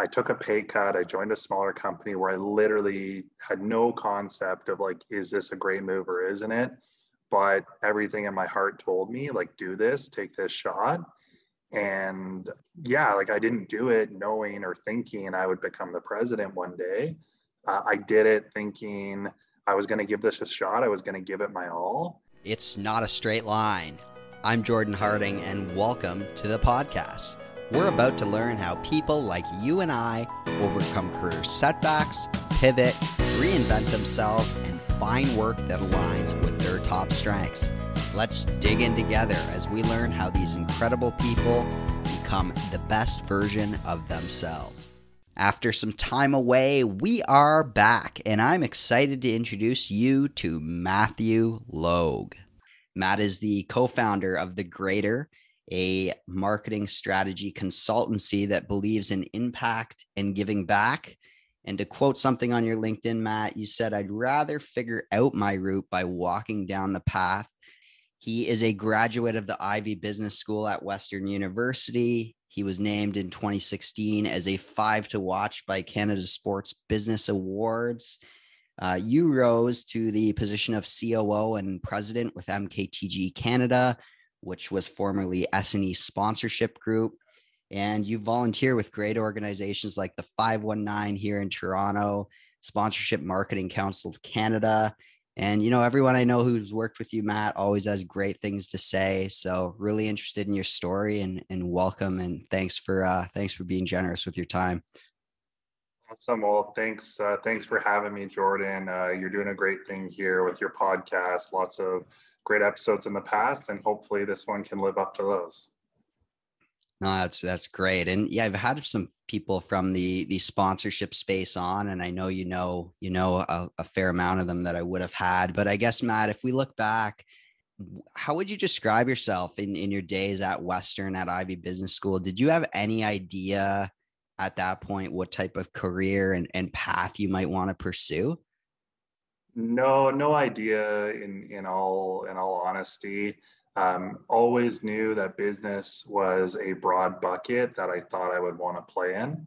I took a pay cut. I joined a smaller company where I literally had no concept of like, is this a great move or isn't it? But everything in my heart told me, like, do this, take this shot. And yeah, like I didn't do it knowing or thinking I would become the president one day. Uh, I did it thinking I was going to give this a shot. I was going to give it my all. It's not a straight line. I'm Jordan Harding, and welcome to the podcast. We're about to learn how people like you and I overcome career setbacks, pivot, reinvent themselves, and find work that aligns with their top strengths. Let's dig in together as we learn how these incredible people become the best version of themselves. After some time away, we are back, and I'm excited to introduce you to Matthew Logue. Matt is the co founder of The Greater a marketing strategy consultancy that believes in impact and giving back. And to quote something on your LinkedIn, Matt, you said, I'd rather figure out my route by walking down the path. He is a graduate of the Ivey Business School at Western University. He was named in 2016 as a five to watch by Canada Sports Business Awards. Uh, you rose to the position of COO and president with MKTG Canada, which was formerly S&E Sponsorship Group. And you volunteer with great organizations like the 519 here in Toronto, Sponsorship Marketing Council of Canada. And, you know, everyone I know who's worked with you, Matt, always has great things to say. So really interested in your story and, and welcome. And thanks for, uh, thanks for being generous with your time. Awesome. Well, thanks. Uh, thanks for having me, Jordan. Uh, you're doing a great thing here with your podcast. Lots of great episodes in the past, and hopefully this one can live up to those. No, that's that's great, and yeah, I've had some people from the the sponsorship space on, and I know you know you know a, a fair amount of them that I would have had. But I guess Matt, if we look back, how would you describe yourself in in your days at Western at Ivey Business School? Did you have any idea at that point what type of career and, and path you might want to pursue? No, no idea. In in all in all honesty, um, always knew that business was a broad bucket that I thought I would want to play in.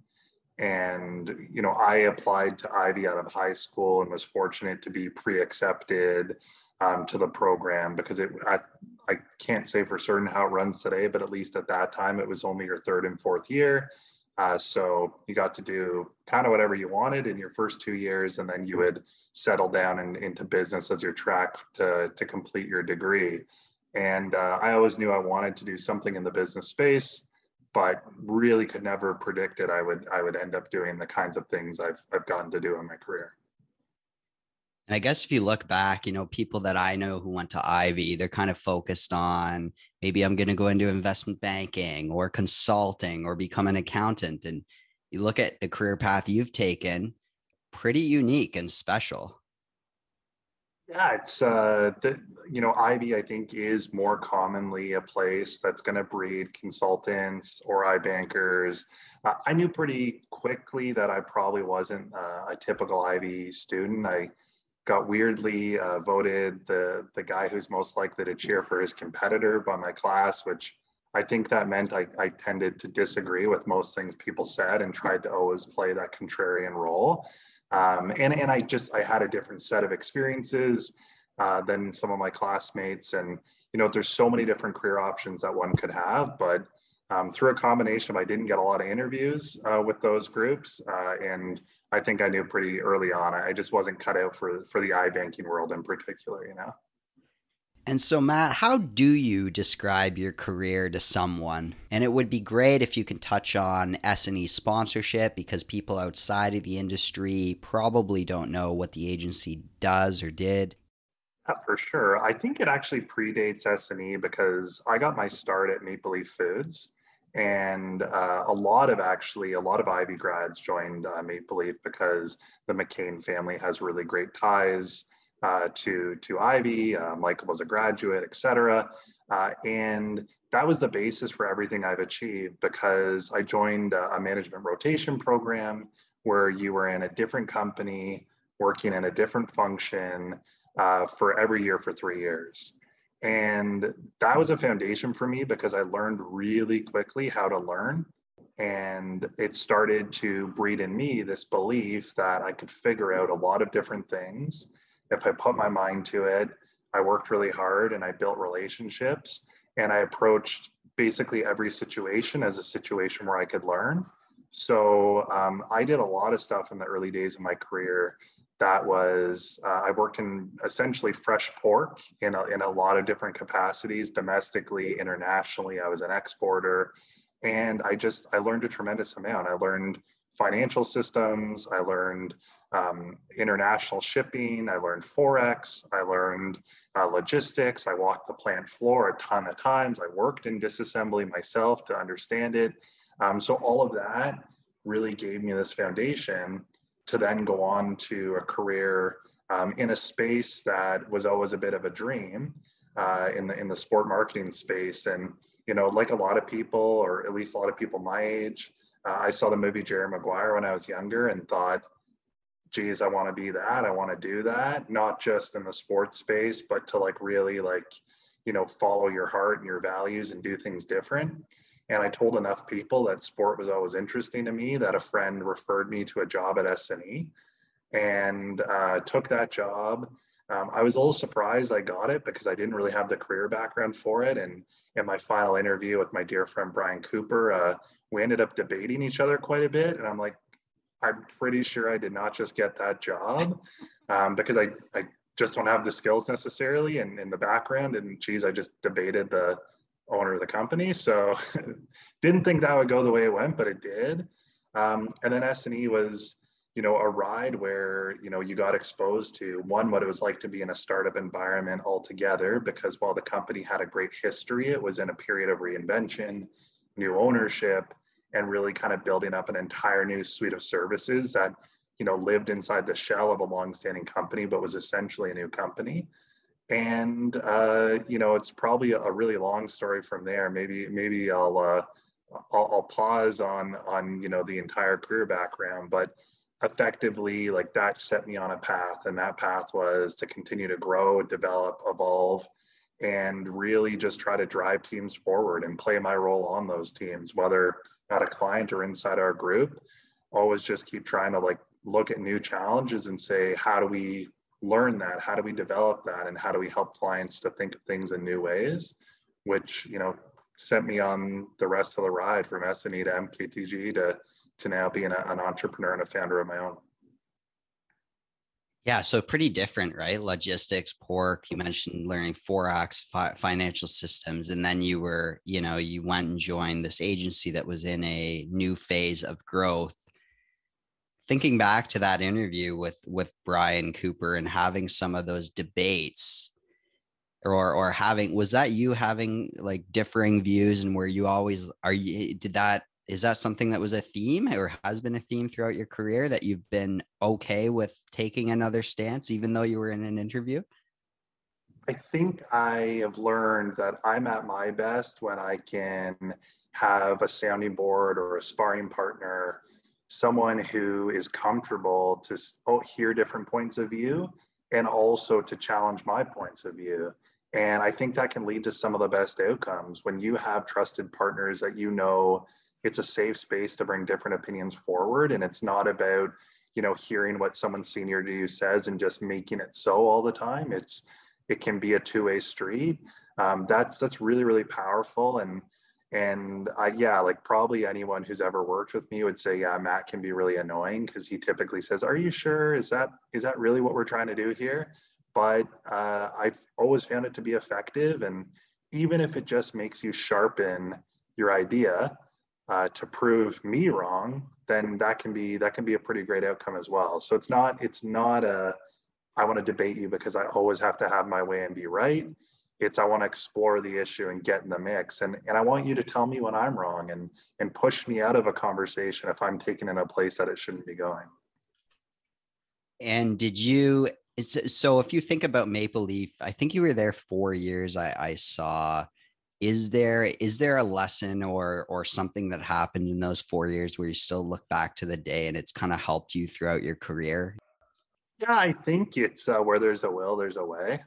And you know, I applied to Ivey out of high school and was fortunate to be pre-accepted um, to the program because it. I, I can't say for certain how it runs today, but at least at that time, it was only your third and fourth year. Uh, so you got to do kind of whatever you wanted in your first two years, and then you would settle down in, into business as your track to, to complete your degree. And uh, I always knew I wanted to do something in the business space, but really could never predict it. I would I would end up doing the kinds of things I've I've gotten to do in my career. And I guess if you look back, you know, people that I know who went to Ivey, they're kind of focused on maybe I'm going to go into investment banking or consulting or become an accountant. And you look at the career path you've taken, pretty unique and special. Yeah, it's uh, the, you know, Ivey I think is more commonly a place that's going to breed consultants or iBankers. Uh, I knew pretty quickly that I probably wasn't uh, a typical Ivey student. I got weirdly uh, voted the the guy who's most likely to cheer for his competitor by my class, which I think that meant I, I tended to disagree with most things people said and tried to always play that contrarian role. Um, and and I just I had a different set of experiences uh, than some of my classmates, and you know there's so many different career options that one could have, but um, through a combination of I didn't get a lot of interviews uh, with those groups, uh, and I think I knew pretty early on I just wasn't cut out for for the iBanking world in particular, you know. And so, Matt, how do you describe your career to someone? And it would be great if you can touch on S&E sponsorship because people outside of the industry probably don't know what the agency does or did. Yeah, for sure. I think it actually predates S&E because I got my start at Maple Leaf Foods. And uh, a lot of actually, a lot of ivey grads joined uh, Maple Leaf because the McCain family has really great ties uh, to, to ivey Uh, Michael was a graduate, et cetera. Uh, and that was the basis for everything I've achieved because I joined a, a management rotation program where you were in a different company, working in a different function uh, for every year for three years. And that was a foundation for me because I learned really quickly how to learn. And it started to breed in me this belief that I could figure out a lot of different things if I put my mind to it. I worked really hard and I built relationships and I approached basically every situation as a situation where I could learn. So um, I did a lot of stuff in the early days of my career that was uh, I worked in essentially fresh pork in a, in a lot of different capacities, domestically, internationally. I was an exporter, and I just I learned a tremendous amount. I learned financial systems. I learned um, international shipping. I learned forex. I learned uh, logistics. I walked the plant floor a ton of times. I worked in disassembly myself to understand it. Um, so all of that really gave me this foundation to then go on to a career um, in a space that was always a bit of a dream uh, in the in the sport marketing space. And you know, like a lot of people, or at least a lot of people my age, uh, I saw the movie Jerry Maguire when I was younger and thought, geez, I want to be that. I want to do that, not just in the sports space, but to like really like, you know, follow your heart and your values and do things different. And I told enough people that sport was always interesting to me that a friend referred me to a job at SNE and uh, took that job. Um, I was a little surprised I got it because I didn't really have the career background for it. And in my final interview with my dear friend Brian Cooper, uh, we ended up debating each other quite a bit. And I'm like, I'm pretty sure I did not just get that job um, because I, I just don't have the skills necessarily and in the background. And geez, I just debated the owner of the company. So didn't think that would go the way it went, but it did. Um, and then S&E was, you know, a ride where, you know, you got exposed to one, what it was like to be in a startup environment altogether, because while the company had a great history, it was in a period of reinvention, new ownership, and really kind of building up an entire new suite of services that, you know, lived inside the shell of a long-standing company, but was essentially a new company and uh, you know it's probably a really long story from there. Maybe maybe i'll uh, I'll, I'll, pause on on you know the entire career background but effectively like that set me on a path and that path was to continue to grow develop evolve and really just try to drive teams forward and play my role on those teams whether at a client or inside our group. Always just keep trying to like look at new challenges and say how do we learn that how do we develop that and how do we help clients to think of things in new ways which you know sent me on the rest of the ride from SNE to MKTG to to now being a, an entrepreneur and a founder of my own. Yeah, so pretty different, right? Logistics, pork. You mentioned learning forex, fi- financial systems, and then you were, you know, you went and joined this agency that was in a new phase of growth thinking back to that interview with with Brian Cooper and having some of those debates or or having was that you having like differing views and where you always are you did that is that something that was a theme or has been a theme throughout your career that you've been okay with taking another stance even though you were in an interview? I think i have learned that i'm at my best when i can have a sounding board or a sparring partner someone who is comfortable to oh, hear different points of view and also to challenge my points of view. And I think that can lead to some of the best outcomes when you have trusted partners that you know it's a safe space to bring different opinions forward. And it's not about, you know, hearing what someone senior to you says and just making it so all the time. It's it can be a two-way street. Um, that's that's really, really powerful. And and I, yeah, like probably anyone who's ever worked with me would say, yeah, Matt can be really annoying because he typically says, "Are you sure? Is that is that really what we're trying to do here?" But uh, I've always found it to be effective, and even if it just makes you sharpen your idea uh, to prove me wrong, then that can be that can be a pretty great outcome as well. So it's not it's not a I want to debate you because I always have to have my way and be right it's i want to explore the issue and get in the mix. And and i want you to tell me when i'm wrong and and push me out of a conversation if i'm taken in a place that it shouldn't be going. And did you so if you think about maple leaf i think you were there four years i i saw. Is there is there a lesson or or something that happened in those four years where you still look back to the day and it's kind of helped you throughout your career? Yeah i think it's uh, where there's a will there's a way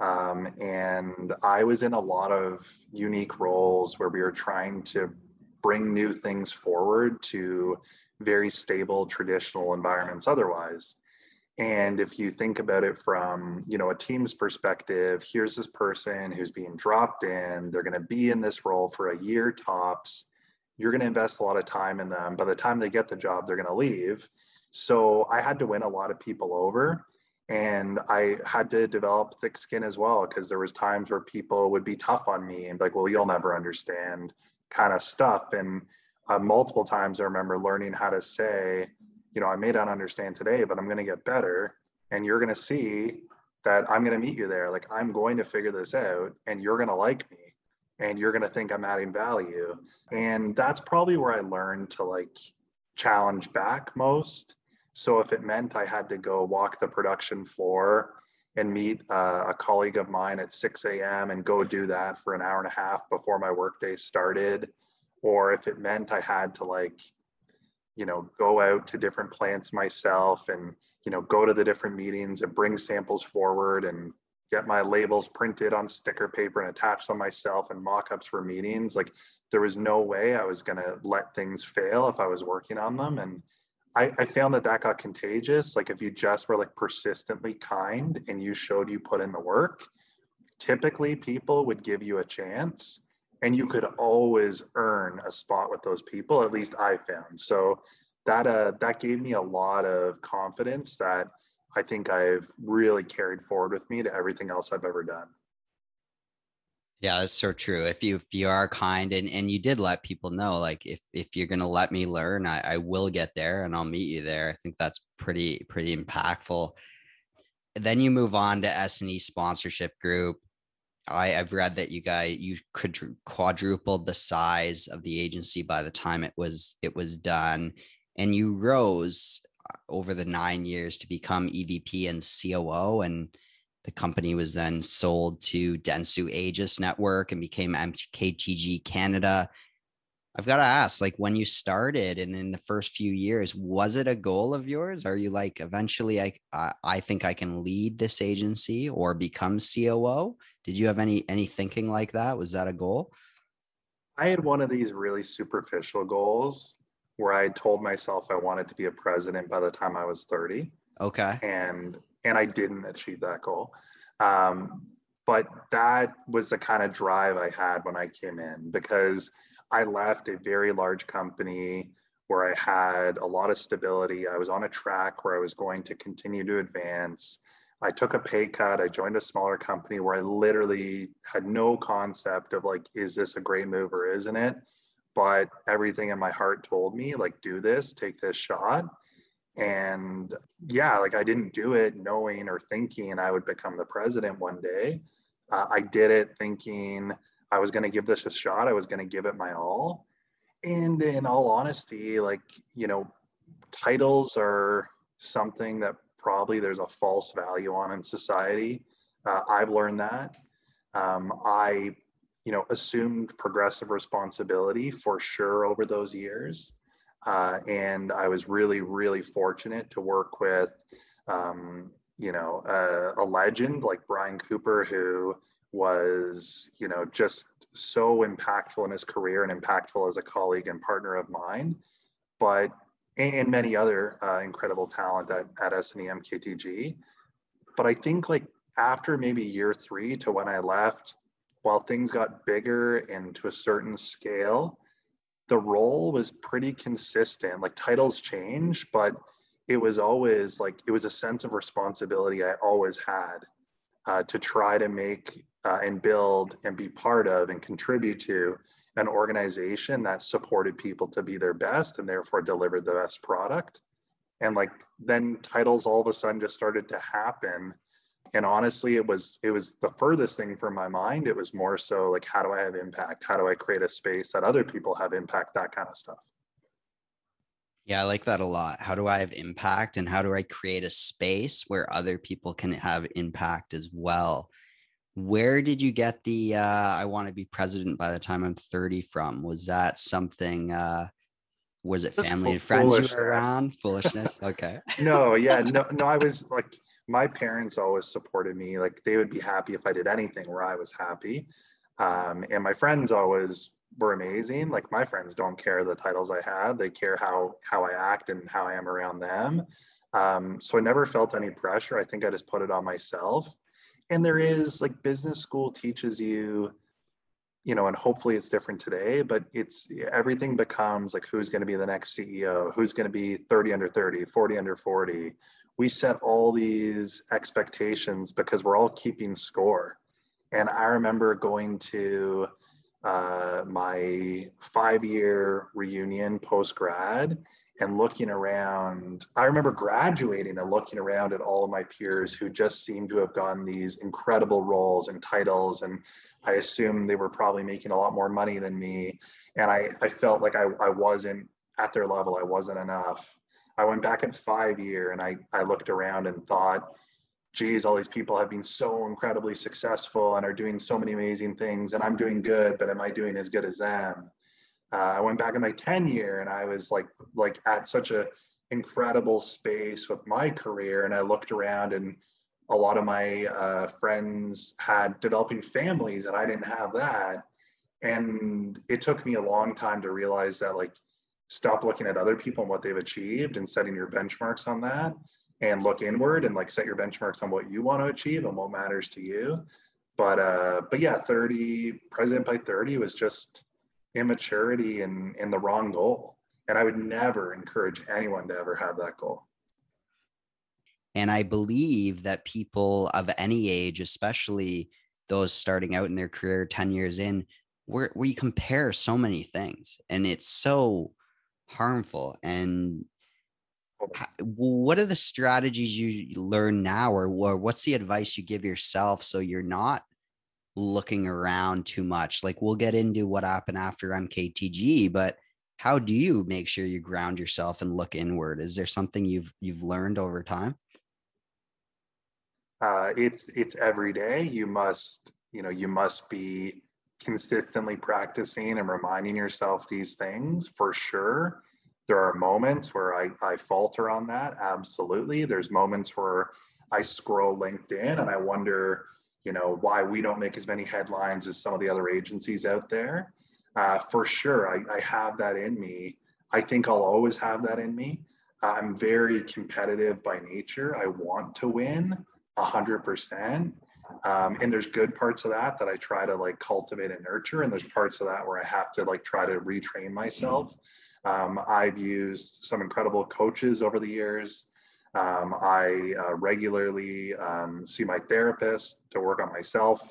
um, and I was in a lot of unique roles where we were trying to bring new things forward to very stable traditional environments otherwise. And if you think about it from, you know, a team's perspective, here's this person who's being dropped in, they're going to be in this role for a year tops. You're going to invest a lot of time in them. By the time they get the job, they're going to leave. So I had to win a lot of people over and I had to develop thick skin as well because there was times where people would be tough on me and like, well, you'll never understand kind of stuff. And uh, multiple times I remember learning how to say, you know, I may not understand today, but I'm going to get better. And you're going to see that I'm going to meet you there. Like, I'm going to figure this out and you're going to like me and you're going to think I'm adding value. And that's probably where I learned to like challenge back most. So if it meant I had to go walk the production floor and meet uh, a colleague of mine at 6 a.m. and go do that for an hour and a half before my workday started, or if it meant I had to like you know go out to different plants myself and you know go to the different meetings and bring samples forward and get my labels printed on sticker paper and attach them myself and mock-ups for meetings like there was no way i was to let things fail if i was working on them and I, I found that that got contagious like if you just were like persistently kind and you showed you put in the work typically people would give you a chance and you could always earn a spot with those people at least i found. So that uh that gave me a lot of confidence that i think i've really carried forward with me to everything else i've ever done yeah that's so true if you if you are kind and and you did let people know like if if you're gonna let me learn i, I will get there and i'll meet you there i think that's pretty pretty impactful. Then you move on to s&e sponsorship group. I, I've read that you guys you could quadrupled the size of the agency by the time it was it was done, and you rose uh, over the nine years to become EVP and COO, and the company was then sold to Dentsu Aegis Network and became MKTG Canada. I've got to ask, like when you started and in the first few years, was it a goal of yours? Are you like eventually I uh, I think I can lead this agency or become COO? Did you have any any thinking like that? Was that a goal? I had one of these really superficial goals where I told myself I wanted to be a president by the time I was 30. Okay. And and I didn't achieve that goal. Um, but that was the kind of drive I had when I came in because I left a very large company where I had a lot of stability. I was on a track where I was going to continue to advance. I took a pay cut. I joined a smaller company where I literally had no concept of like, is this a great move or isn't it? But everything in my heart told me, like, do this, take this shot. And yeah, like I didn't do it knowing or thinking I would become the president one day. Uh, I did it thinking, I was going to give this a shot. I was going to give it my all. And in all honesty, like, you know, titles are something that probably there's a false value on in society. Uh, I've learned that. Um, I, you know, assumed progressive responsibility for sure over those years. Uh, and I was really, really fortunate to work with, um, you know, a, a legend like Brian Cooper, who was, you know, just so impactful in his career and impactful as a colleague and partner of mine, but and many other uh, incredible talent at, at S&E MKTG. But I think like after maybe year three to when I left, while things got bigger and to a certain scale, the role was pretty consistent. Like titles change, but it was always like it was a sense of responsibility I always had uh, to try to make uh, and build and be part of and contribute to an organization that supported people to be their best and therefore delivered the best product. And like then titles all of a sudden just started to happen. And honestly, it was it was the furthest thing from my mind. It was more so like how do I have impact? How do I create a space that other people have impact? That kind of stuff. Yeah, I like that a lot. How do I have impact and how do I create a space where other people can have impact as well? Where did you get the uh, I want to be president by the time I'm 30 from? Was that something uh was it family and friends you were around? Foolishness. Okay. no, yeah, no, no, I was like my parents always supported me. Like they would be happy if I did anything where I was happy. Um, and my friends always were amazing. Like my friends don't care the titles I have; they care how how I act and how I am around them. Um, so I never felt any pressure. I think I just put it on myself. And there is like business school teaches you, you know, and hopefully it's different today, but it's everything becomes like who's going to be the next CEO, who's going to be 30 under 30, 40 under 40. We set all these expectations because we're all keeping score. And I remember going to uh, my five year reunion post grad and looking around. I remember graduating and looking around at all of my peers who just seemed to have gotten these incredible roles and titles. And I assumed they were probably making a lot more money than me. And I, I felt like I, I wasn't at their level, I wasn't enough. I went back at five year and I, I looked around and thought, geez, all these people have been so incredibly successful and are doing so many amazing things, and I'm doing good, but am I doing as good as them? Uh, I went back in my 10 year and I was like, like at such a incredible space with my career. And I looked around and a lot of my uh, friends had developing families and I didn't have that. And it took me a long time to realize that like, stop looking at other people and what they've achieved and setting your benchmarks on that and look inward and like set your benchmarks on what you want to achieve and what matters to you. But uh, but yeah, 30 president by 30 was just immaturity and and the wrong goal. And I would never encourage anyone to ever have that goal. And I believe that people of any age, especially those starting out in their career 10 years in, where we compare so many things and it's so harmful. And what are the strategies you learn now or, or what's the advice you give yourself so you're not looking around too much? Like we'll get into what happened after mktg but how do you make sure you ground yourself and look inward? Is there something you've you've learned over time? Uh, it's it's every day. You must you know you must be consistently practicing and reminding yourself these things for sure there are moments where I, I falter on that. Absolutely. There's moments where I scroll LinkedIn and I wonder, you know, why we don't make as many headlines as some of the other agencies out there. Uh, for sure, I, I have that in me. I think I'll always have that in me. I'm very competitive by nature. I want to win a hundred percent. Um, and there's good parts of that that I try to like cultivate and nurture. And there's parts of that where I have to like try to retrain myself. Um, I've used some incredible coaches over the years. Um, I uh, regularly um, see my therapist to work on myself.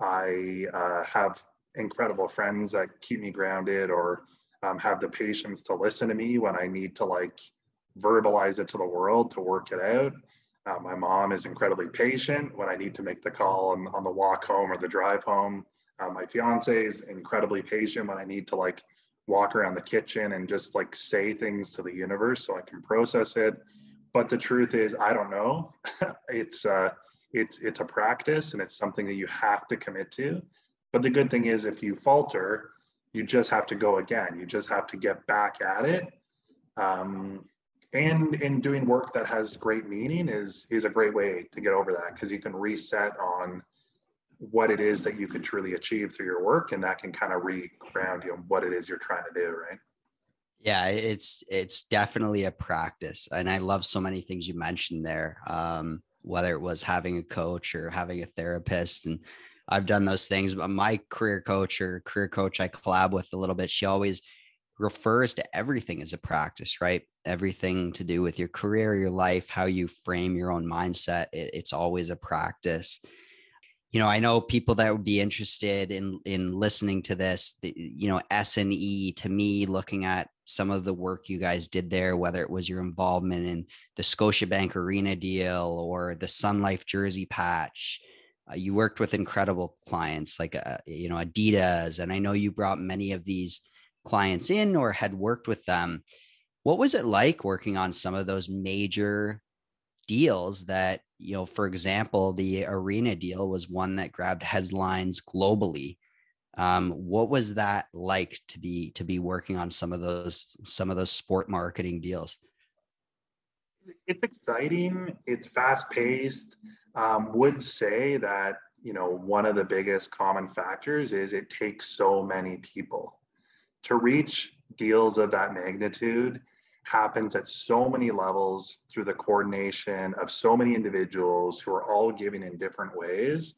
I uh, have incredible friends that keep me grounded or um, have the patience to listen to me when I need to like verbalize it to the world to work it out. Uh, my mom is incredibly patient when I need to make the call on, on the walk home or the drive home. Uh, my fiance is incredibly patient when I need to like walk around the kitchen and just like say things to the universe so I can process it. But the truth is, I don't know. it's uh, it's it's a practice and it's something that you have to commit to. But the good thing is, if you falter, you just have to go again. You just have to get back at it. Um, and in doing work that has great meaning is is a great way to get over that because you can reset on what it is that you can truly achieve through your work and that can kind of re-ground you on what it is you're trying to do right? Yeah it's it's definitely a practice and i love so many things you mentioned there um, whether it was having a coach or having a therapist and i've done those things but my career coach or career coach i collab with a little bit she always refers to everything as a practice right everything to do with your career your life how you frame your own mindset it, it's always a practice you know, I know people that would be interested in in listening to this. You know, S and E to me, looking at some of the work you guys did there, whether it was your involvement in the Scotiabank Arena deal or the Sun Life jersey patch. Uh, you worked with incredible clients like uh, you know Adidas, and I know you brought many of these clients in or had worked with them. What was it like working on some of those major deals that you know for example the arena deal was one that grabbed headlines globally. Um, what was that like to be to be working on some of those some of those sport marketing deals? It's exciting. It's fast paced um, would say that you know, one of the biggest common factors is it takes so many people. To reach deals of that magnitude happens at so many levels through the coordination of so many individuals who are all giving in different ways.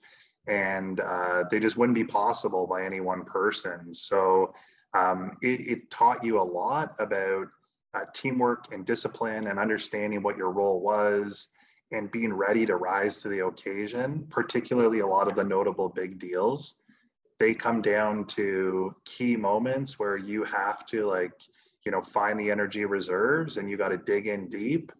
And uh, they just wouldn't be possible by any one person. So um, it, it, taught you a lot about uh, teamwork and discipline and understanding what your role was and being ready to rise to the occasion particularly a lot of the notable big deals. They come down to key moments where you have to like you know find the energy reserves and you got to dig in deep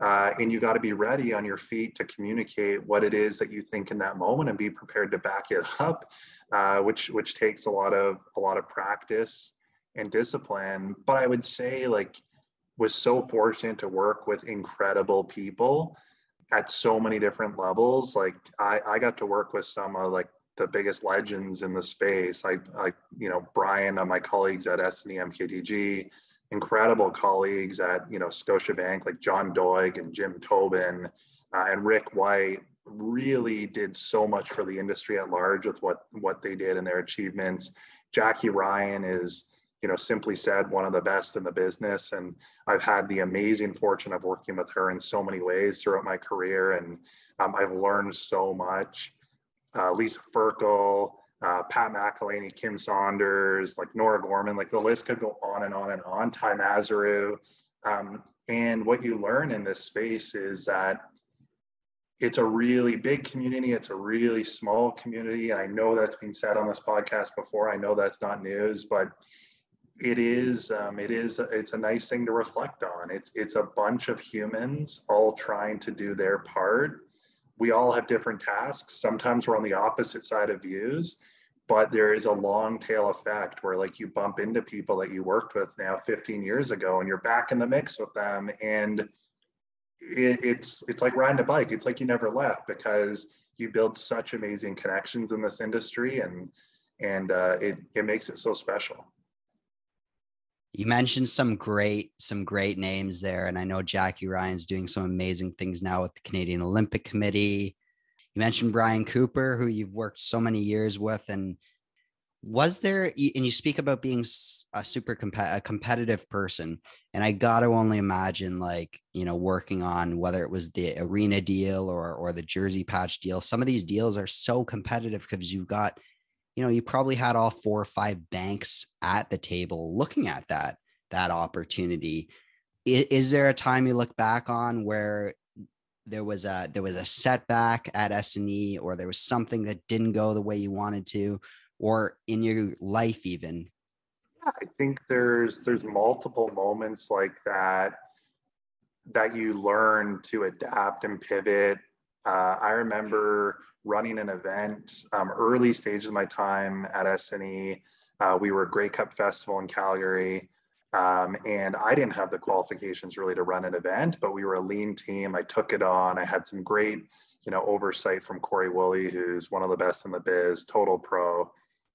uh, and you got to be ready on your feet to communicate what it is that you think in that moment and be prepared to back it up uh, which which takes a lot of a lot of practice and discipline. But i would say like was so fortunate to work with incredible people at so many different levels. Like i i got to work with some of like the biggest legends in the space. Like like you know brian and my colleagues at s&e mktg incredible colleagues at you know Scotiabank like John Doig and Jim Tobin uh, and Rick White really did so much for the industry at large with what what they did and their achievements. Jackie Ryan is you know simply said one of the best in the business and I've had the amazing fortune of working with her in so many ways throughout my career and um, I've learned so much. Uh, Lisa Ferkel, uh, Pat McElhaney, Kim Saunders, like Nora Gorman, like the list could go on and on and on, Ty Masaru. Um, and what you learn in this space is that it's a really big community. It's a really small community. And I know that's been said on this podcast before. I know that's not news, but it is um, it is it's a nice thing to reflect on. It's it's a bunch of humans all trying to do their part we all have different tasks. Sometimes we're on the opposite side of views, but there is a long tail effect where like you bump into people that you worked with now 15 years ago and you're back in the mix with them. And it, it's it's like riding a bike. It's like you never left because you build such amazing connections in this industry and and uh, it, it makes it so special you mentioned some great some great names there and i know jackie ryan's doing some amazing things now with the canadian olympic committee. You mentioned brian cooper who you've worked so many years with and was there and you speak about being a super comp- a competitive person and i got to only imagine like you know working on whether it was the arena deal or or the jersey patch deal. Some of these deals are so competitive because you've got you know, you probably had all four or five banks at the table looking at that that opportunity. Is, is there a time you look back on where there was a there was a setback at S&E or there was something that didn't go the way you wanted to or in your life even? yeah, I think there's there's multiple moments like that that you learn to adapt and pivot. Uh, I remember running an event um, early stage of my time at S&E. Uh, we were Grey Cup Festival in Calgary. Um, and I didn't have the qualifications really to run an event, but we were a lean team. I took it on. I had some great, you know, oversight from Corey Woolley, who's one of the best in the biz, total pro.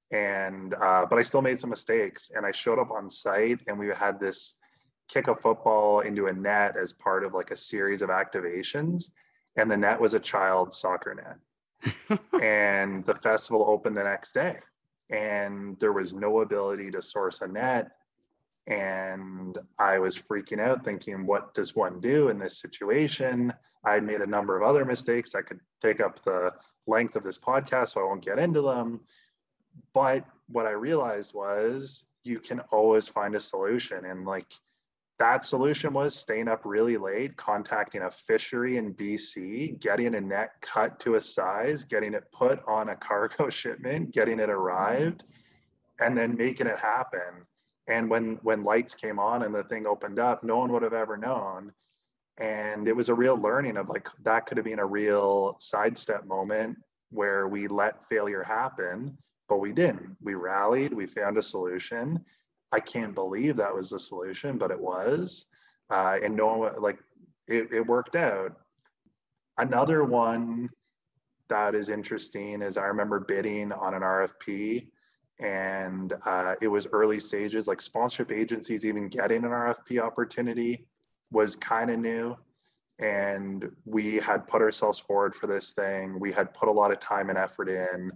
And uh, but I still made some mistakes, and I showed up on site, and we had this kick a football into a net as part of like a series of activations, and the net was a child soccer net. And the festival opened the next day and there was no ability to source a net. And i was freaking out thinking what does one do in this situation? I made a number of other mistakes. That could take up the length of this podcast so i won't get into them. But what i realized was you can always find a solution. And like that solution was staying up really late, contacting a fishery in BC, getting a net cut to a size, getting it put on a cargo shipment, getting it arrived, and then making it happen. And when when lights came on and the thing opened up, no one would have ever known. And it was a real learning of like that could have been a real sidestep moment where we let failure happen, but we didn't. We rallied, we found a solution, I can't believe that was the solution, but it was. Uh, and no one, like, it, it worked out. Another one that is interesting is I remember bidding on an RFP and uh, it was early stages, like sponsorship agencies even getting an RFP opportunity was kind of new. and we had put ourselves forward for this thing. We had put a lot of time and effort in.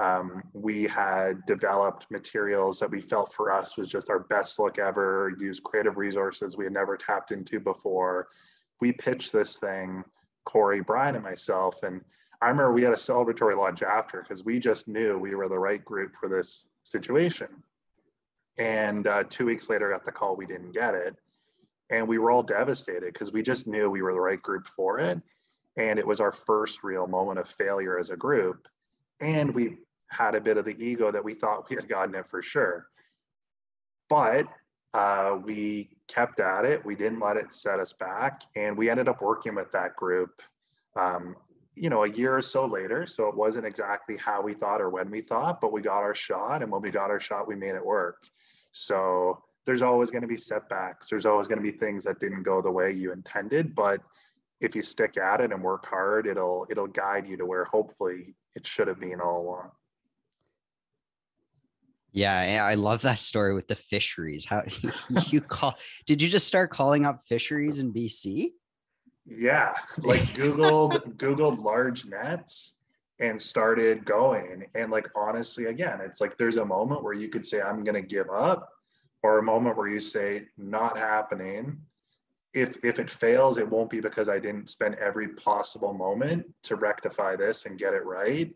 Um, we had developed materials that we felt for us was just our best look ever, used creative resources we had never tapped into before. We pitched this thing, Corey, Brian, and myself. And I remember we had a celebratory lunch after because we just knew we were the right group for this situation. And uh, two weeks later, got the call we didn't get it. And we were all devastated because we just knew we were the right group for it. And it was our first real moment of failure as a group. And we had a bit of the ego that we thought we had gotten it for sure. But uh, we kept at it. We didn't let it set us back. And we ended up working with that group, um, you know, a year or so later. So it wasn't exactly how we thought or when we thought, but we got our shot. And when we got our shot, we made it work. So there's always going to be setbacks. There's always going to be things that didn't go the way you intended. But if you stick at it and work hard, it'll it'll guide you to where hopefully it should have been all along. Yeah, I love that story with the fisheries. How you call? Did you just start calling up fisheries in BC? Yeah, like Googled Googled large nets and started going. And like honestly, again, it's like there's a moment where you could say I'm going to give up, or a moment where you say not happening. If if it fails, it won't be because I didn't spend every possible moment to rectify this and get it right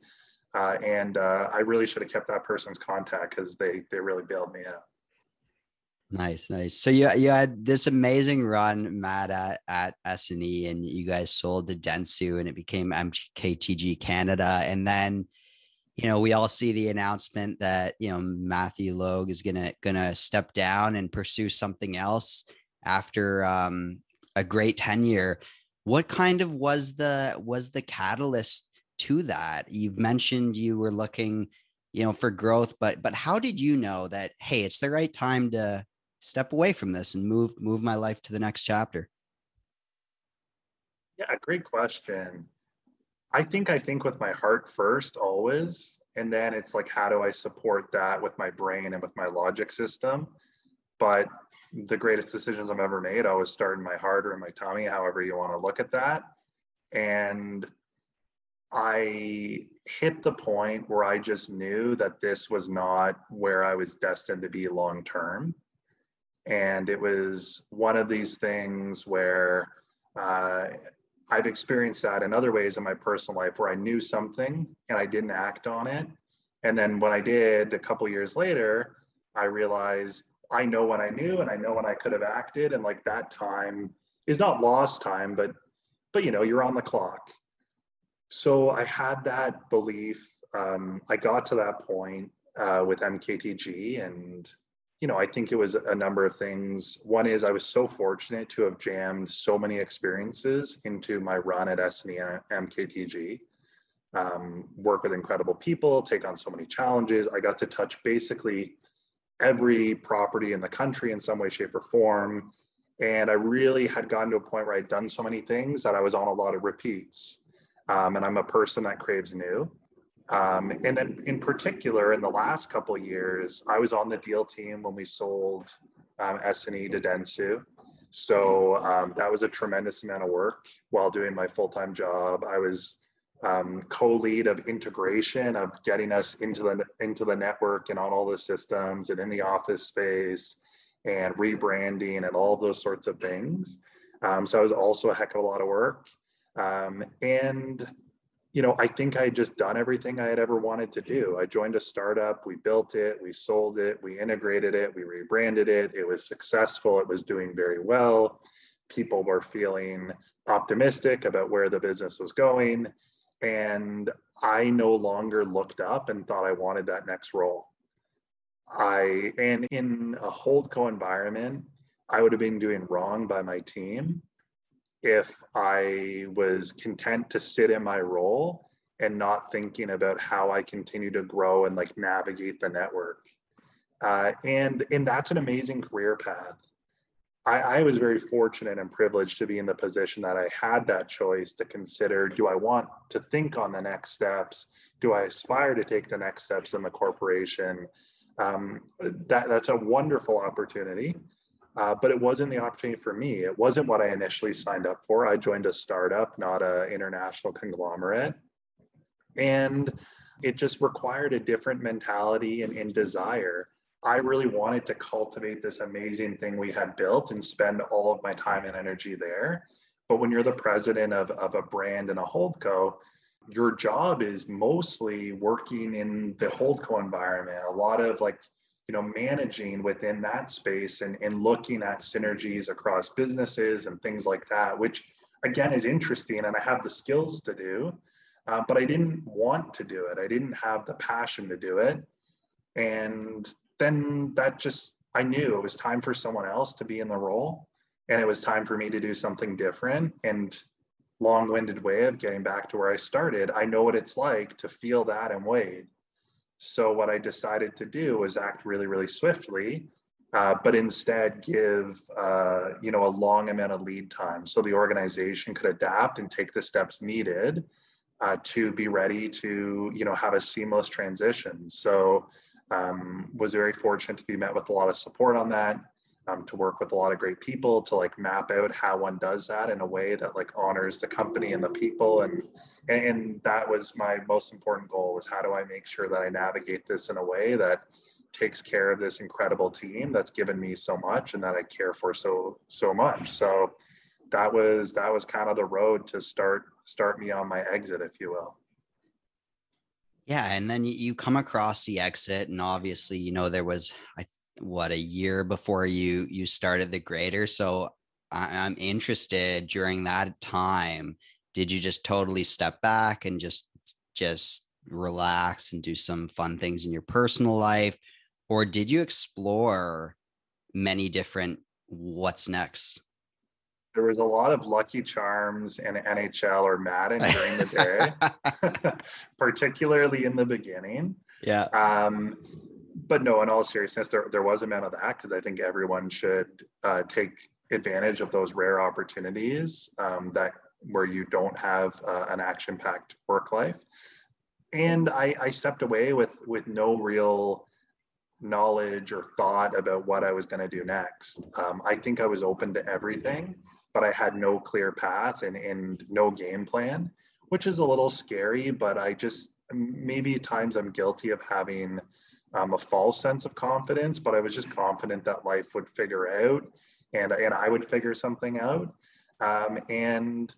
uh, and uh, I really should have kept that person's contact because they they really bailed me out. Nice, nice. So you you had this amazing run, Matt, at at SNE, and you guys sold to Dentsu, and it became MKTG Canada, and then you know we all see the announcement that you know Matthew Logue is gonna gonna step down and pursue something else after um, a great tenure. What kind of was the was the catalyst to that. You've mentioned you were looking you know for growth but but how did you know that hey it's the right time to step away from this and move move my life to the next chapter? Yeah great question. I think i think with my heart first always and then it's like how do i support that with my brain and with my logic system? But the greatest decisions i've ever made always start in my heart or in my tummy however you want to look at that. And I hit the point where I just knew that this was not where I was destined to be long term. And it was one of these things where uh, I've experienced that in other ways in my personal life where I knew something and I didn't act on it. And then when I did a couple years later, I realized I know when I knew and I know when I could have acted. And like that time is not lost time, but but you know, you're on the clock so I had that belief. Um, I got to that point uh, with MKTG, and you know, I think it was a number of things. One is I was so fortunate to have jammed so many experiences into my run at SNE MKTG. Um, work with incredible people, take on so many challenges. I got to touch basically every property in the country in some way, shape, or form. And I really had gotten to a point where I'd done so many things that I was on a lot of repeats um, and I'm a person that craves new. Um, and then, in particular, in the last couple years, I was on the deal team when we sold um, SNE to Dentsu. So um, that was a tremendous amount of work while doing my full time job. I was um, co-lead of integration of getting us into the into the network and on all the systems and in the office space and rebranding and all those sorts of things. Um, so it was also a heck of a lot of work. Um, and you know, I think I had just done everything I had ever wanted to do. I joined a startup, we built it, we sold it, we integrated it, we rebranded it. It was successful, it was doing very well. People were feeling optimistic about where the business was going. And I no longer looked up and thought I wanted that next role. I, and in a holdco environment, I would have been doing wrong by my team if I was content to sit in my role and not thinking about how I continue to grow and like navigate the network. Uh, and and that's an amazing career path. I, I was very fortunate and privileged to be in the position that I had that choice to consider: Do I want to think on the next steps? Do I aspire to take the next steps in the corporation? Um, that that's a wonderful opportunity. Uh, but it wasn't the opportunity for me. It wasn't what I initially signed up for. I joined a startup, not an international conglomerate. And it just required a different mentality and, and desire. I really wanted to cultivate this amazing thing we had built and spend all of my time and energy there. But when you're the president of, of a brand and a holdco, your job is mostly working in the holdco environment. A lot of like you know managing within that space and, and looking at synergies across businesses and things like that which again is interesting and i have the skills to do uh, but i didn't want to do it. I didn't have the passion to do it. And then that just i knew it was time for someone else to be in the role and it was time for me to do something different. And long-winded way of getting back to where i started i know what it's like to feel that and wait so what I decided to do was act really, really swiftly, uh, but instead give uh, you know a long amount of lead time so the organization could adapt and take the steps needed uh, to be ready to you know have a seamless transition. So um, was very fortunate to be met with a lot of support on that. Um, to work with a lot of great people to like map out how one does that in a way that like honors the company and the people and and that was my most important goal was how do i make sure that i navigate this in a way that takes care of this incredible team that's given me so much and that i care for so so much. So that was that was kind of the road to start start me on my exit if you will. Yeah and then you come across the exit and obviously you know there was i what a year before you you started the greater so i'm interested during that time did you just totally step back and just just relax and do some fun things in your personal life? Or did you explore many different what's next? There was a lot of lucky charms and nhl or madden during the day particularly in the beginning. Yeah. Um, but no in all seriousness there, there was a amount of that because i think everyone should uh, take advantage of those rare opportunities um, that where you don't have uh, an action packed work life. And I, I stepped away with, with no real knowledge or thought about what I was going to do next. Um, I think I was open to everything, but I had no clear path and, and no game plan, which is a little scary. But I just maybe times I'm guilty of having um, a false sense of confidence, but I was just confident that life would figure out and, and I would figure something out. Um, and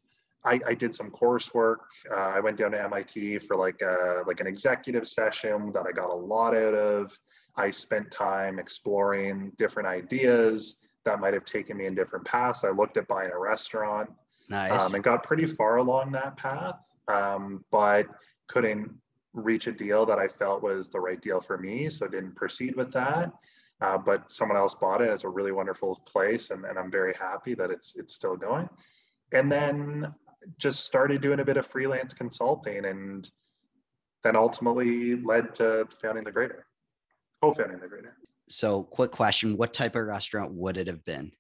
I, I did some coursework. Uh, I went down to MIT for like a, like an executive session that I got a lot out of. I spent time exploring different ideas that might have taken me in different paths. I looked at buying a restaurant nice. um, and got pretty far along that path, um, but couldn't reach a deal that I felt was the right deal for me. So didn't proceed with that. Uh, but someone else bought it. It's a really wonderful place, and, and I'm very happy that it's it's still going. And then just started doing a bit of freelance consulting and then ultimately led to founding the Greater, co-founding the Greater. So quick question, what type of restaurant would it have been?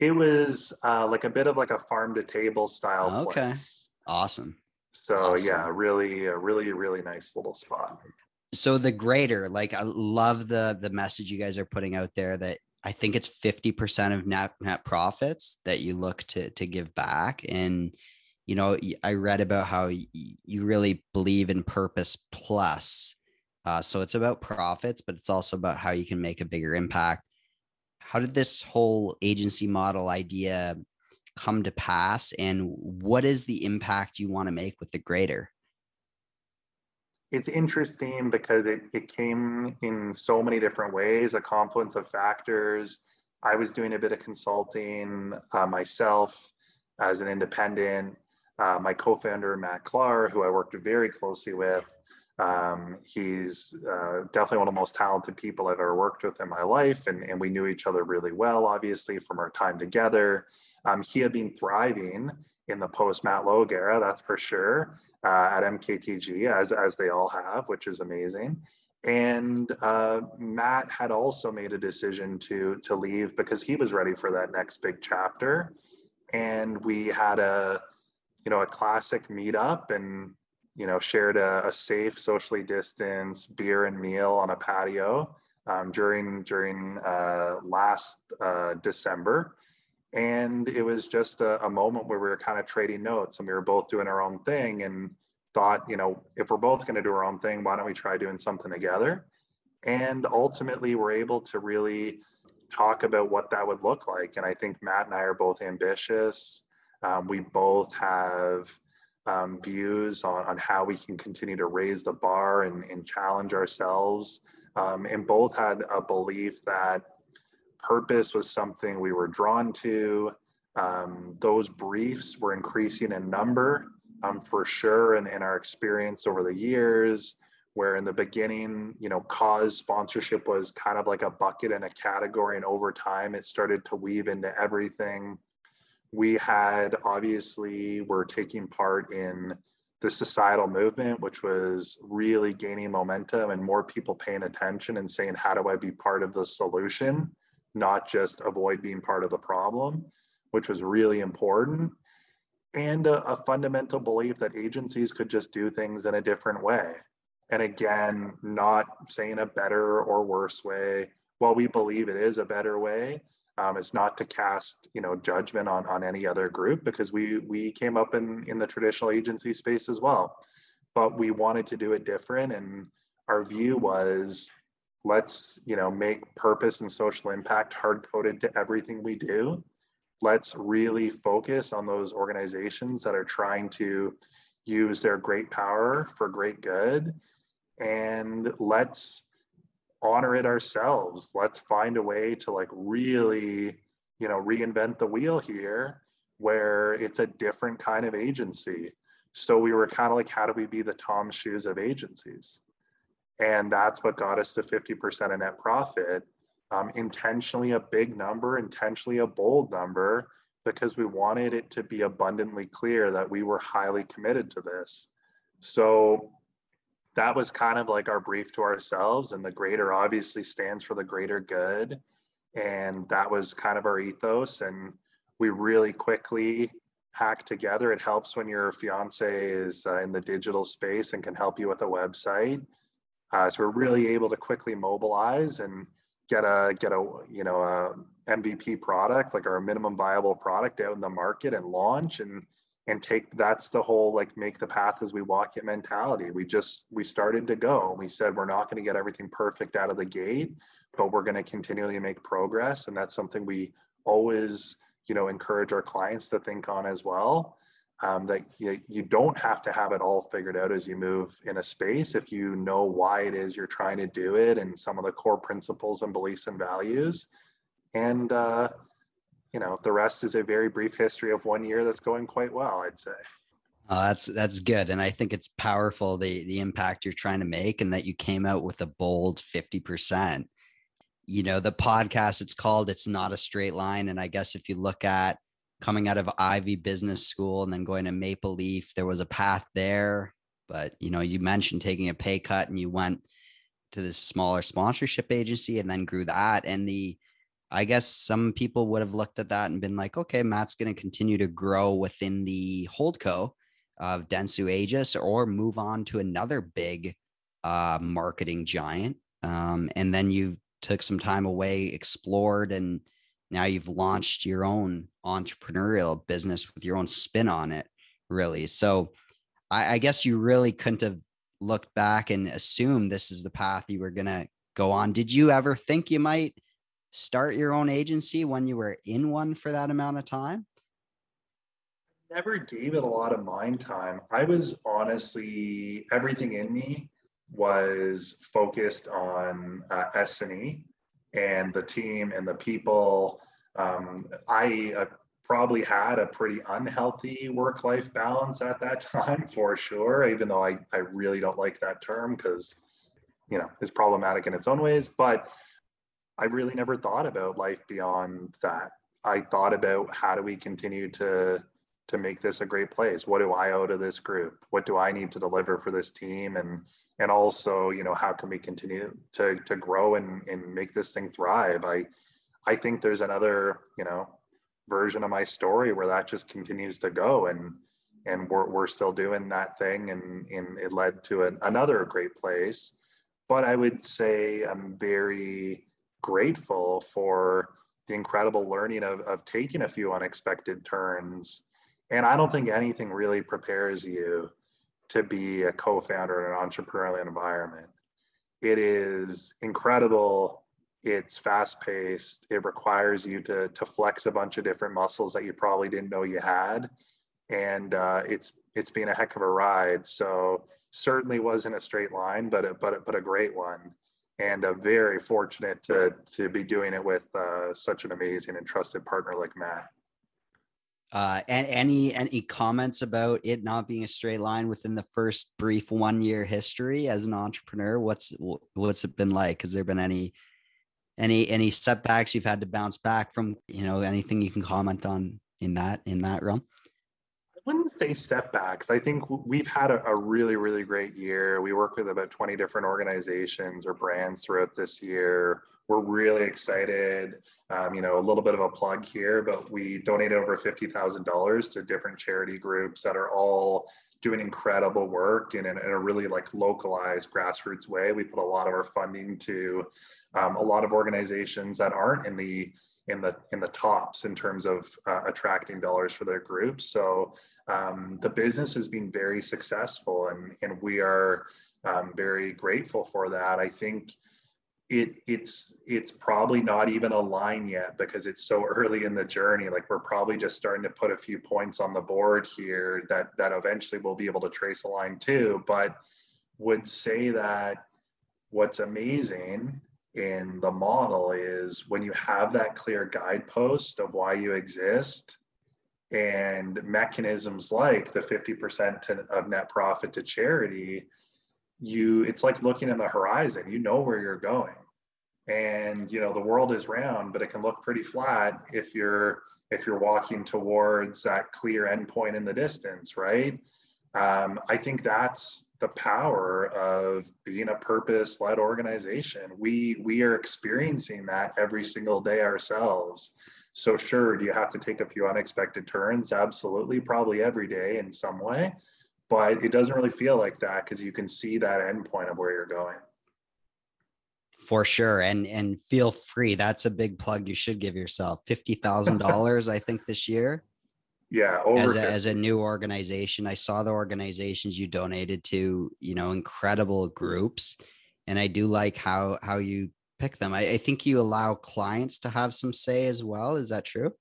It was uh, like a bit of like a farm to table style okay. place. Awesome. So awesome. yeah, really, a really, really nice little spot. So the Greater, like I love the the message you guys are putting out there that I think it's 50% of net net profits that you look to to give back. And you know, I read about how you really believe in purpose plus. Uh, so it's about profits, but it's also about how you can make a bigger impact. How did this whole agency model idea come to pass, and what is the impact you want to make with the Greater? It's interesting because it, it came in so many different ways, a confluence of factors. I was doing a bit of consulting uh, myself as an independent. Uh, my co-founder Matt Klar, who I worked very closely with, um, he's uh, definitely one of the most talented people I've ever worked with in my life, and, and we knew each other really well, obviously from our time together. Um, he had been thriving in the post Matt Logue era, that's for sure uh, at MKTG, as, as they all have, which is amazing. And uh, Matt had also made a decision to, to leave because he was ready for that next big chapter. And we had a, you know, a classic meetup and, you know, shared a, a safe, socially distanced beer and meal on a patio um, during during uh, last uh, December, and it was just a, a moment where we were kind of trading notes, and we were both doing our own thing, and thought, you know, if we're both going to do our own thing, why don't we try doing something together? And ultimately, we're able to really talk about what that would look like. And I think Matt and I are both ambitious. Um, we both have um, views on, on how we can continue to raise the bar and, and challenge ourselves. Um, and both had a belief that purpose was something we were drawn to. Um, those briefs were increasing in number um, for sure. And in our experience over the years, where in the beginning, you know, cause sponsorship was kind of like a bucket and a category. And over time, it started to weave into everything. We had obviously, were taking part in the societal movement, which was really gaining momentum and more people paying attention and saying, how do I be part of the solution, not just avoid being part of the problem, which was really important. And a, a fundamental belief that agencies could just do things in a different way and again, not saying a better or worse way. While we believe it is a better way, um, it's not to cast you know judgment on on any other group because we we came up in in the traditional agency space as well, but we wanted to do it different, and our view was let's you know make purpose and social impact hard coded to everything we do. Let's really focus on those organizations that are trying to use their great power for great good. And let's honor it ourselves. Let's find a way to like really you know reinvent the wheel here where it's a different kind of agency. So we were kind of like how do we be the TOMS shoes of agencies and that's what got us to 50% of net profit. Um, intentionally a big number intentionally a bold number because we wanted it to be abundantly clear that we were highly committed to this. So that was kind of like our brief to ourselves and the greater obviously stands for the greater good. And that was kind of our ethos and we really quickly hack together. It helps when your fiance is uh, in the digital space and can help you with a website uh, so we're really able to quickly mobilize and get a get a you know a mvp product like our minimum viable product out in the market and launch and and take that's the whole like make the path as we walk it mentality. We just we started to go. We said we're not going to get everything perfect out of the gate but we're going to continually make progress. And that's something we always you know encourage our clients to think on as well um, that you, you don't have to have it all figured out as you move in a space if you know why it is you're trying to do it and some of the core principles and beliefs and values and uh, you know, the rest is a very brief history of one year that's going quite well, I'd say. Oh, that's that's good, and I think it's powerful the the impact you're trying to make, and that you came out with a bold fifty percent. You know, the podcast it's called "It's Not a Straight Line," and I guess if you look at coming out of Ivey Business School and then going to Maple Leaf, there was a path there. But you know, you mentioned taking a pay cut, and you went to this smaller sponsorship agency, and then grew that, and the I guess some people would have looked at that and been like, okay, Matt's going to continue to grow within the holdco of Dentsu Aegis or move on to another big uh, marketing giant. Um, and then you took some time away, explored, and now you've launched your own entrepreneurial business with your own spin on it, really. So I, I guess you really couldn't have looked back and assumed this is the path you were going to go on. Did you ever think you might? start your own agency when you were in one for that amount of time? Never gave it a lot of mind time. I was honestly, everything in me was focused on uh, S&E and the team and the people. Um, I uh, probably had a pretty unhealthy work-life balance at that time for sure, even though I, I really don't like that term because, you know, it's problematic in its own ways. But I really never thought about life beyond that. I thought about how do we continue to to make this a great place? What do I owe to this group? What do I need to deliver for this team? And and also, you know, how can we continue to to grow and, and make this thing thrive? I I think there's another, you know, version of my story where that just continues to go and and we're, we're still doing that thing and, and it led to an, another great place but I would say I'm very grateful for the incredible learning of, of taking a few unexpected turns. And I don't think anything really prepares you to be a co-founder in an entrepreneurial environment. It is incredible. It's fast paced. It requires you to, to flex a bunch of different muscles that you probably didn't know you had. And uh, it's it's been a heck of a ride. So certainly wasn't a straight line, but a, but a, but a great one, and very fortunate to to be doing it with uh, such an amazing and trusted partner like Matt. Uh, and any any comments about it not being a straight line within the first brief one year history as an entrepreneur? What's what's it been like? Has there been any any any setbacks you've had to bounce back from? You know, anything you can comment on in that in that realm? I wouldn't say setbacks. I think we've had a, a really really great year. We work with about twenty different organizations or brands throughout this year we're really excited. Um, you know, a little bit of a plug here, but we donated over $50,000 to different charity groups that are all doing incredible work in, in, a really like localized grassroots way. We put a lot of our funding to um, a lot of organizations that aren't in the in the in the tops in terms of uh, attracting dollars for their groups. So um, the business has been very successful, and and we are um, very grateful for that. I think it it's it's probably not even a line yet because it's so early in the journey like we're probably just starting to put a few points on the board here that that eventually we'll be able to trace a line too but would say that what's amazing in the model is when you have that clear guidepost of why you exist and mechanisms like the 50% of net profit to charity you it's like looking in the horizon. You know where you're going. And you know the world is round but it can look pretty flat if you're if you're walking towards that clear endpoint in the distance right um, i think that's the power of being a purpose led organization. We we are experiencing that every single day ourselves. So sure do you have to take a few unexpected turns? Absolutely probably every day in some way but it doesn't really feel like that because you can see that endpoint of where you're going. For sure and and feel free that's a big plug you should give yourself. $50000 i think this year yeah as a, as a new organization i saw the organizations you donated to you know incredible groups and i do like how how you pick them I, I think you allow clients to have some say as well is that true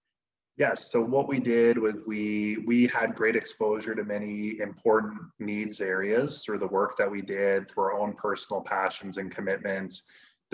Yes. So what we did was we we had great exposure to many important needs areas through the work that we did, through our own personal passions and commitments.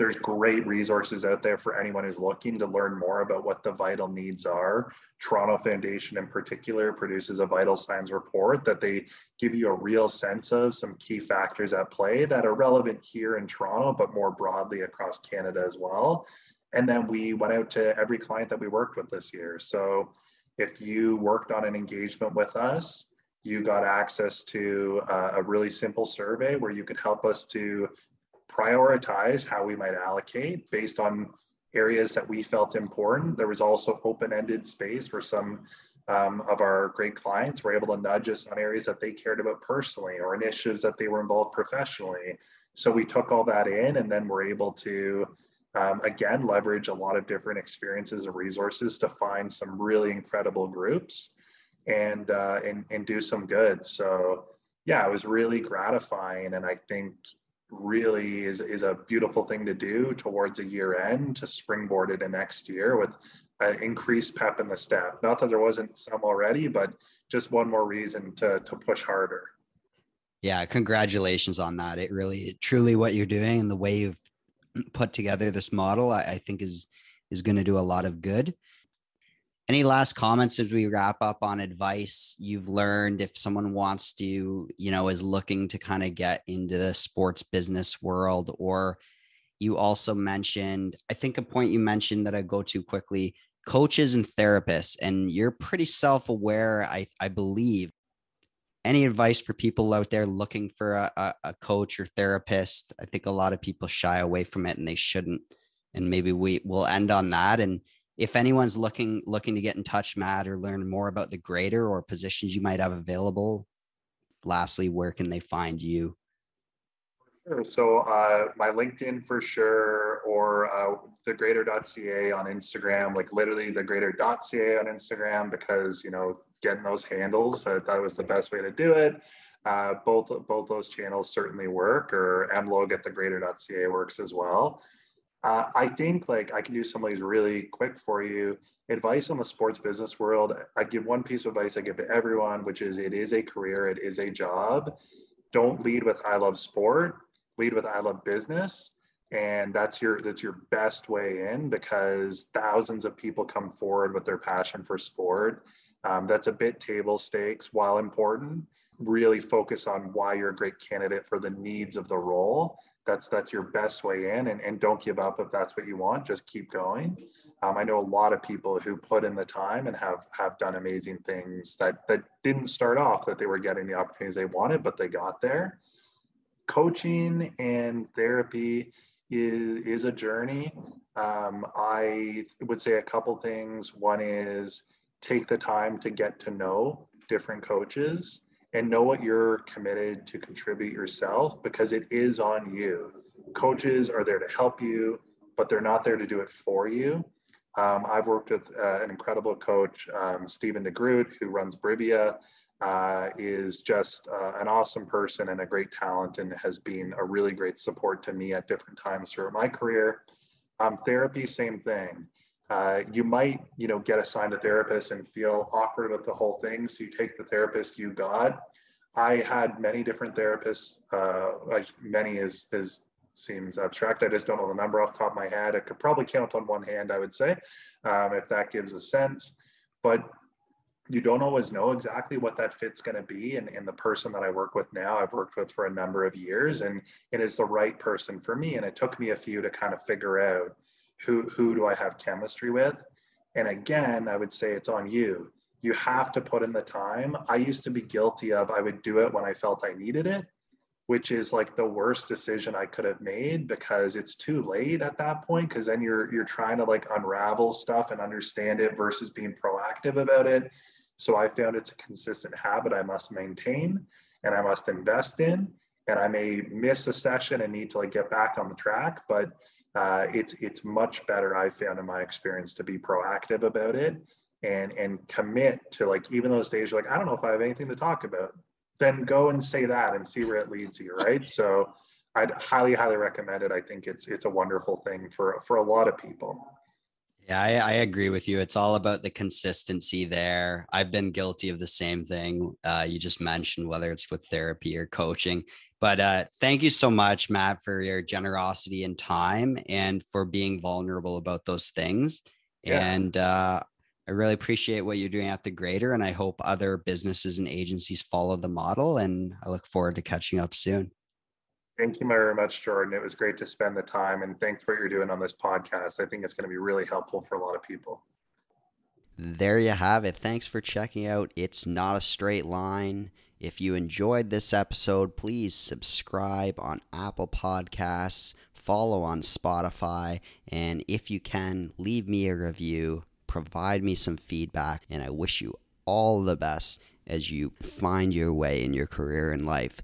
There's great resources out there for anyone who's looking to learn more about what the vital needs are. Toronto Foundation in particular produces a vital signs report that they give you a real sense of some key factors at play that are relevant here in Toronto, but more broadly across Canada as well and then we went out to every client that we worked with this year. So if you worked on an engagement with us, you got access to uh, a really simple survey where you could help us to prioritize how we might allocate based on areas that we felt important. There was also open-ended space where some um, of our great clients were able to nudge us on areas that they cared about personally or initiatives that they were involved professionally. So we took all that in and then we're able to um, again leverage a lot of different experiences and resources to find some really incredible groups and uh, and and do some good. So yeah, it was really gratifying, and I think really is is a beautiful thing to do towards a year end to springboard it in next year with an increased pep in the step. Not that there wasn't some already, but just one more reason to to push harder. Yeah, congratulations on that. It really, truly, what you're doing and the way you've put together this model, I, I think is is going to do a lot of good. Any last comments as we wrap up on advice you've learned if someone wants to, you know, is looking to kind of get into the sports business world? Or you also mentioned, I think a point you mentioned that I go to quickly, coaches and therapists, and you're pretty self-aware, I, I believe, any advice for people out there looking for a, a, coach or therapist? I think a lot of people shy away from it and they shouldn't and maybe we will end on that. And if anyone's looking looking to get in touch matt or learn more about the greater or positions you might have available lastly where can they find you So uh, my LinkedIn for sure, or uh, thegreater.ca on Instagram, like literally thegreater.ca on Instagram, because you know getting those handles that that was the best way to do it. Uh, both both those channels certainly work, or mlog at thegreater.ca works as well. Uh, I think like I can do some of these really quick for you. Advice on the sports business world. I give one piece of advice I give to everyone, which is it is a career, it is a job. Don't lead with I love sport lead with I love business. And that's your that's your best way in because thousands of people come forward with their passion for sport. Um, that's a bit table stakes while important. Really focus on why you're a great candidate for the needs of the role. That's that's your best way in, and, and don't give up if that's what you want. Just keep going. Um, I know a lot of people who put in the time and have have done amazing things that that didn't start off that they were getting the opportunities they wanted, but they got there coaching and therapy is, is a journey. Um, I would say a couple things. One is take the time to get to know different coaches and know what you're committed to contribute yourself because it is on you. Coaches are there to help you, but they're not there to do it for you. Um, I've worked with uh, an incredible coach, um, Stephen DeGroot, who runs Brivia uh, is just uh, an awesome person and a great talent and has been a really great support to me at different times throughout my career. Um, therapy, same thing. Uh, you might, you know, get assigned a therapist and feel awkward with the whole thing. So you take the therapist you got. I had many different therapists. Uh, like many is is seems abstract. I just don't know the number off the top of my head. I could probably count on one hand. I would say, um, if that gives a sense. But you don't always know exactly what that fit's going to be and, and the person that i work with now i've worked with for a number of years and it is the right person for me and it took me a few to kind of figure out who who do i have chemistry with? And again i would say it's on you. You have to put in the time. I used to be guilty of i would do it when i felt i needed it which is like the worst decision i could have made because it's too late at that point because then you're you're trying to like unravel stuff and understand it versus being proactive about it. So I found it's a consistent habit I must maintain and I must invest in. And I may miss a session and need to like get back on the track, but uh, it's it's much better I found in my experience to be proactive about it and and commit to like even those days you're like I don't know if I have anything to talk about, then go and say that and see where it leads you, right? So I'd highly highly recommend it. I think it's it's a wonderful thing for for a lot of people. Yeah, I, I, agree with you. It's all about the consistency there. I've been guilty of the same thing uh, you just mentioned, whether it's with therapy or coaching. But uh, thank you so much, Matt, for your generosity and time and for being vulnerable about those things. Yeah. And uh, I really appreciate what you're doing at the Greater. And I hope other businesses and agencies follow the model. And I look forward to catching up soon. Thank you very much, Jordan. It was great to spend the time and thanks for what you're doing on this podcast. I think it's going to be really helpful for a lot of people. There you have it. Thanks for checking out It's Not a Straight Line. If you enjoyed this episode, please subscribe on Apple Podcasts, follow on Spotify, and if you can, leave me a review, provide me some feedback, and I wish you all the best as you find your way in your career in life.